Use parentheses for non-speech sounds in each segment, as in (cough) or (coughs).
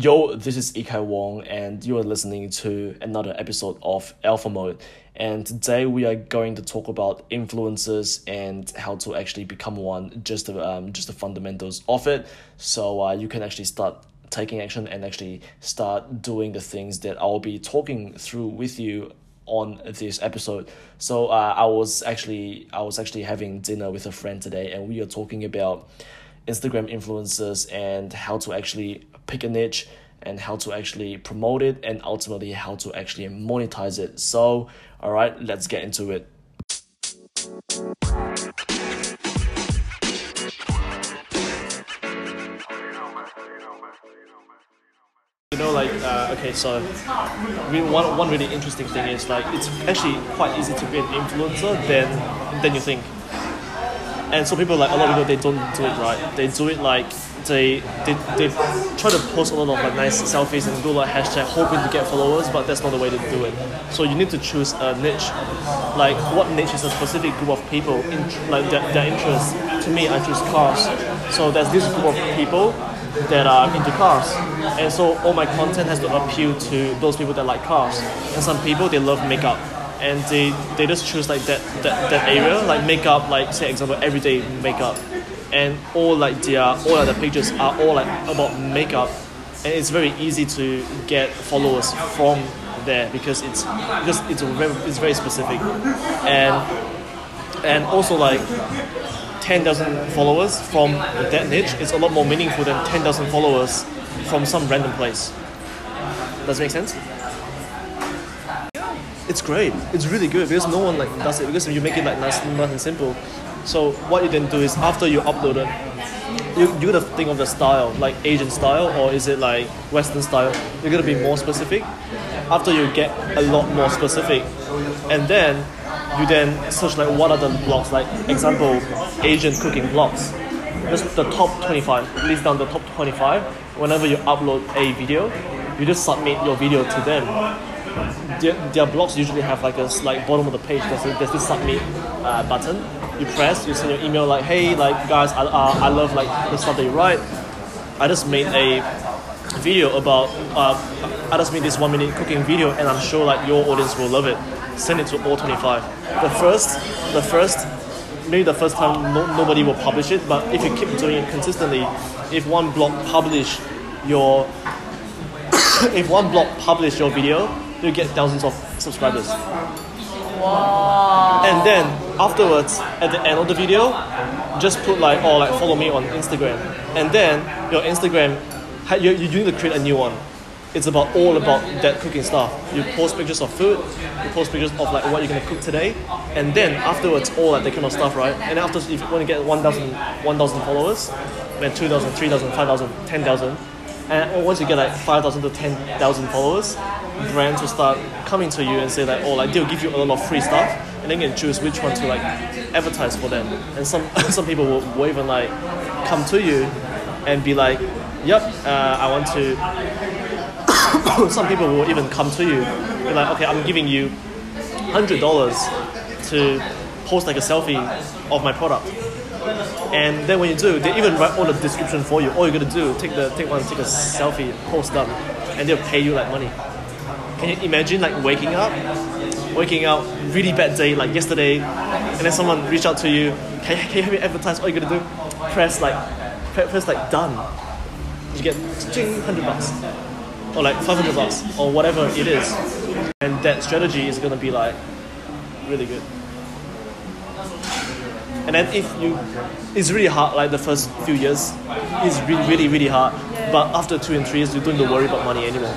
Yo, this is Ikai Wong, and you are listening to another episode of Alpha Mode. And today we are going to talk about influences and how to actually become one, just the, um, just the fundamentals of it. So uh, you can actually start taking action and actually start doing the things that I'll be talking through with you on this episode. So uh, I was actually I was actually having dinner with a friend today, and we are talking about Instagram influencers and how to actually pick a niche and how to actually promote it and ultimately how to actually monetize it. So, all right, let's get into it. You know, like, uh, okay, so one, one really interesting thing is like it's actually quite easy to be an influencer than than you think and so people like a lot of people they don't do it right. They do it like they they, they try to post a lot of like nice selfies and do like hashtag hoping to get followers, but that's not the way to do it. So you need to choose a niche. Like what niche is a specific group of people in like their, their interests. To me, I choose cars. So there's this group of people that are into cars, and so all my content has to appeal to those people that like cars. And some people they love makeup and they, they just choose like that, that, that area like makeup like say example everyday makeup and all like their all of the pages are all like about makeup and it's very easy to get followers from there because it's because it's very it's very specific. And and also like 10,000 followers from that niche is a lot more meaningful than 10,000 followers from some random place. Does it make sense it's great. It's really good because no one like does it because you make it like nice, nice and simple. So what you then do is after you upload it, you you gotta think of the style, like Asian style or is it like Western style? You're gonna be more specific. After you get a lot more specific, and then you then search like what are the blogs, like example Asian cooking blogs. Just the top 25, list down the top 25. Whenever you upload a video, you just submit your video to them their, their blogs usually have like a like bottom of the page. There's, a, there's this submit uh, button. You press you send your email like hey like guys I, uh, I love like the stuff that you write. I just made a video about uh, I just made this one minute cooking video and I'm sure like your audience will love it. Send it to all 25 the first the first maybe the first time no, nobody will publish it but if you keep doing it consistently if one blog publish your (coughs) if one blog publish your video you get thousands of subscribers. Wow. And then afterwards, at the end of the video, just put like, oh, like follow me on Instagram. And then your Instagram, you, you need to create a new one. It's about all about that cooking stuff. You post pictures of food, you post pictures of like what you're gonna cook today, and then afterwards all like that kind of stuff, right? And after if you want to get 1,000 1,000 followers, then 2,000, 3,000, 5,000, 10,000, and once you get like 5,000 to 10,000 followers, brands will start coming to you and say like, oh, like they'll give you a lot of free stuff, and then you can choose which one to like advertise for them. And some (laughs) some people will, will even like come to you and be like, yep, uh, I want to. (coughs) some people will even come to you, be like, okay, I'm giving you hundred dollars to post like a selfie of my product. And then when you do, they even write all the description for you. All you gotta do, take the take one, take a selfie, post them, and they'll pay you like money. Can you imagine like waking up, waking up, really bad day like yesterday, and then someone reach out to you, can, can you advertise? All you gotta do, press like, press like done. You get hundred bucks, or like five hundred bucks, or whatever it is, and that strategy is gonna be like really good. And then if you, it's really hard. Like the first few years, it's really really really hard. But after two and three years, you don't need to worry about money anymore.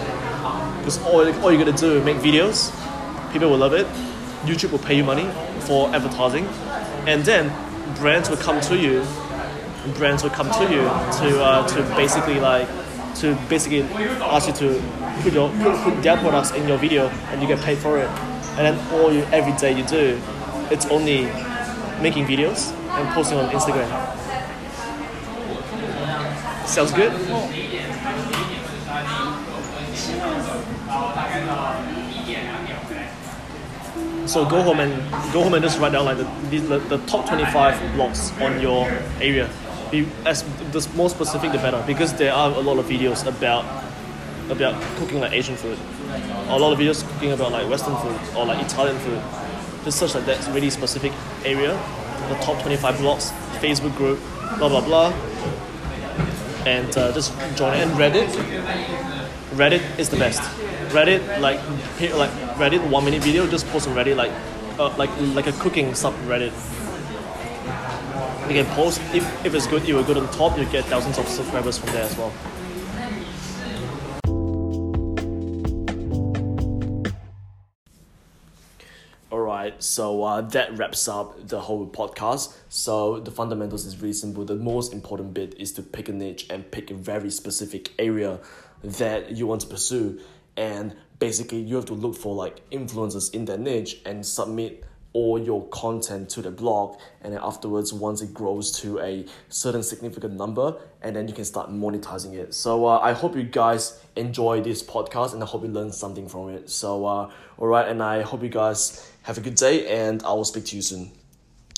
Because all, all you're gonna do is make videos. People will love it. Youtube will pay you money for advertising. And then brands will come to you. Brands will come to you to uh, to basically like to basically ask you to put your put their products in your video and you get paid for it. And then all you every day you do it's only making videos and posting on instagram sounds good so go home and go home and just write down like the, the, the top 25 blogs on your area. Be as the more specific the better because there are a lot of videos about about cooking like Asian food. A lot of videos cooking about like Western food or like Italian food. Such like that really specific area. The top 25 blogs, Facebook group, blah blah blah. And uh, just join and Reddit. Reddit is the best. Reddit like like Reddit one minute video just post on Reddit like uh, like like a cooking subreddit. You can post if, if it's good, you will go to the top. You get thousands of subscribers from there as well. Alright, so uh, that wraps up the whole podcast. So the fundamentals is really simple. The most important bit is to pick a niche and pick a very specific area that you want to pursue. And basically, you have to look for like influencers in that niche and submit all your content to the blog and then afterwards once it grows to a certain significant number and then you can start monetizing it so uh, i hope you guys enjoy this podcast and i hope you learn something from it so uh, all right and i hope you guys have a good day and i will speak to you soon